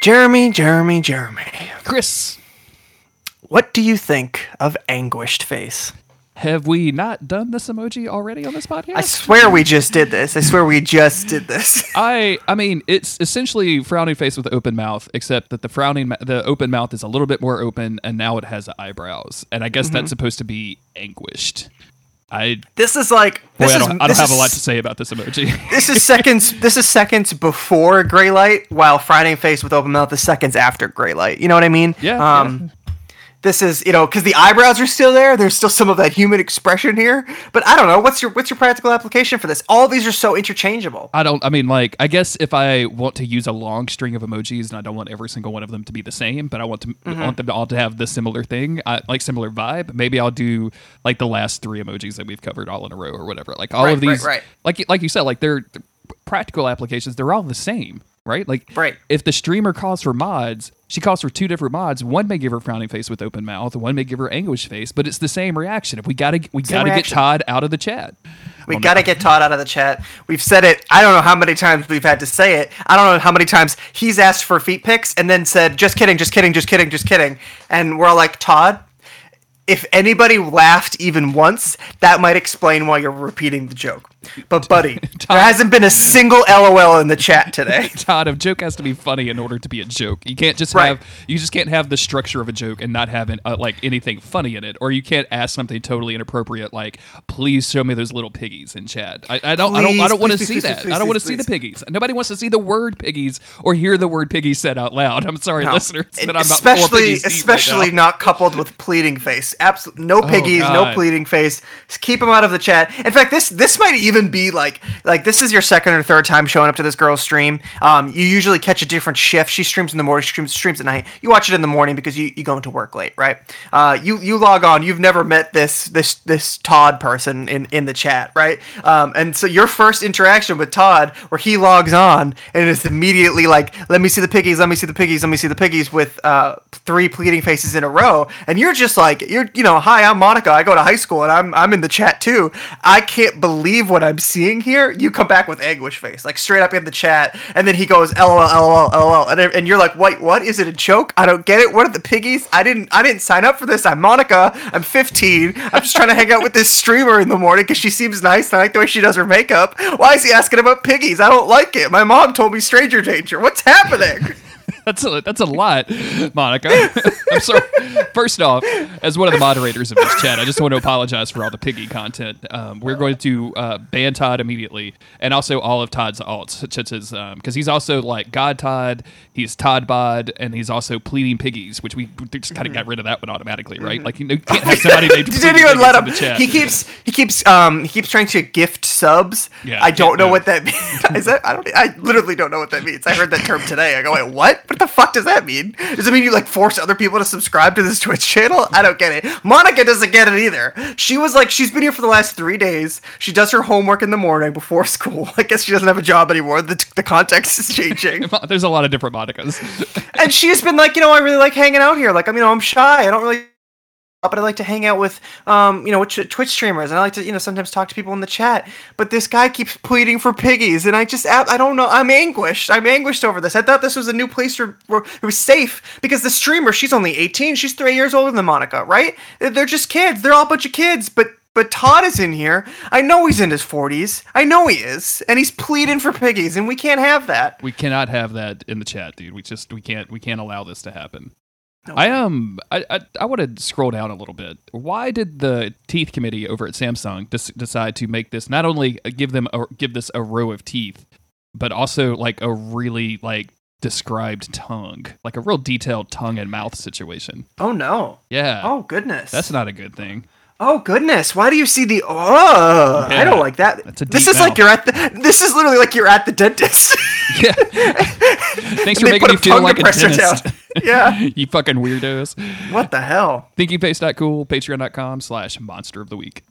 Jeremy, Jeremy, Jeremy. Chris, What do you think of anguished face? Have we not done this emoji already on this podcast? I swear we just did this. I swear we just did this. I I mean, it's essentially frowning face with open mouth, except that the frowning the open mouth is a little bit more open, and now it has eyebrows, and I guess Mm-hmm. that's supposed to be anguished. I This is like boy, this I don't, I don't have a lot to say about this emoji. This is seconds. this is seconds before gray light, while frowning face with open mouth is seconds after gray light. You know what I mean? Yeah, Um, this is you know because the eyebrows are still there. There's still some of that human expression here. But I don't know what's your what's your practical application for this. All these are so interchangeable. I don't. I mean, like, I guess if I want to use a long string of emojis, and I don't want every single one of them to be the same, but I want to Mm-hmm. want them to all to have the similar thing, I, like similar vibe. Maybe I'll do like the last three emojis that we've covered all in a row or whatever. Like all Right, of right, these, right. like like you said, like they're they're practical applications. They're all the same, right? Like, Right. If the streamer calls for mods, she calls for two different mods. One may give her frowning face with open mouth, and one may give her anguish face, but it's the same reaction. If we gotta we Same gotta get. Todd out of the chat. We got to get Todd out of the chat. We've said it. I don't know how many times we've had to say it. I don't know how many times he's asked for feet pics and then said, "Just kidding, just kidding, just kidding, just kidding," and we're all like, Todd. If anybody laughed even once, that might explain why you're repeating the joke. But buddy, there hasn't been a single LOL in the chat today. Todd, a joke has to be funny in order to be a joke. You can't just Right. have you just can't have the structure of a joke and not have an, uh, like anything funny in it, or you can't ask something totally inappropriate like "Please show me those little piggies in chat." I, I don't, I don't, I don't want to see please, that. please, I don't want to see the piggies. Nobody wants to see the word piggies or hear the word piggies said out loud. I'm sorry, No. listeners, but I'm especially eat right especially not coupled with pleading face. Absolutely no piggies, no pleading face. Just keep them out of the chat. In fact, this this might even be like like this is your second or third time showing up to this girl's stream. Um, you usually catch a different shift. She streams in the morning, she streams streams at night. You watch it in the morning because you you go into work late, right? Uh, you you log on. You've never met this this this Todd person in in the chat, right? Um, and so your first interaction with Todd, where he logs on and is immediately like, "Let me see the piggies. Let me see the piggies. Let me see the piggies," with uh, three pleading faces in a row, and you're just like, "You're you know, hi, I'm Monica. I go to high school, and I'm I'm in the chat too. I can't believe what I'm seeing here." You come back with anguish face, like straight up in the chat, and then he goes, "LOL, LOL, LOL," and and you're like, "Wait, what? Is it a joke? I don't get it. What are the piggies? I didn't I didn't sign up for this. I'm Monica. I'm 15. I'm just trying to hang out with this streamer in the morning because she seems nice. And I like the way she does her makeup. Why is he asking about piggies? I don't like it. My mom told me stranger danger. What's happening?" That's a that's a lot, Monica. I'm sorry. First off, as one of the moderators of this chat, I just want to apologize for all the piggy content. Um, we're going to uh, ban Todd immediately, and also all of Todd's alts, such as because he's also like God Todd, he's Todd Bod, and he's also pleading piggies, which we just kind of got rid of that one automatically, right? Like you know, you can't have somebody named didn't even let him. He keeps he keeps um he keeps trying to gift subs. Yeah, I don't know no. what that means. Is that I don't I literally don't know what that means. I heard that term today. I go, wait, what? The fuck does that mean? Does it mean you like force other people to subscribe to this Twitch channel? I don't get it. Monica doesn't get it either. She was like she's been here for the last three days. She does her homework in the morning before school. I guess she doesn't have a job anymore. The, the context is changing. There's a lot of different Monicas. and she's been like, you know, I really like hanging out here. Like, I mean, I'm shy. I don't really, but I like to hang out with, um, you know, Twitch streamers, and I like to, you know, sometimes talk to people in the chat. But this guy keeps pleading for piggies, and I just, I don't know. I'm anguished. I'm anguished over this. I thought this was a new place where, where it was safe because the streamer, she's only 18. She's three years older than Monica, right? They're just kids. They're all a bunch of kids, but. But Todd is in here. I know he's in his 40s. I know he is. And he's pleading for piggies, and we can't have that. We cannot have that in the chat, dude. We just we can't we can't allow this to happen. I um I I, I want to scroll down a little bit. Why did the teeth committee over at Samsung des- decide to make this not only give them a, give this a row of teeth, but also like a really like described tongue, like a real detailed tongue and mouth situation? Oh, no. Yeah. Oh, goodness. That's not a good thing. Oh goodness! Why do you see the? Oh, I don't like that. this is like you're at the. This is literally like you're at the dentist. Yeah. Thanks for making me feel like a dentist. Yeah. you fucking weirdos. What the hell? Thinking Face cool. Patreon.com slash monster of the week.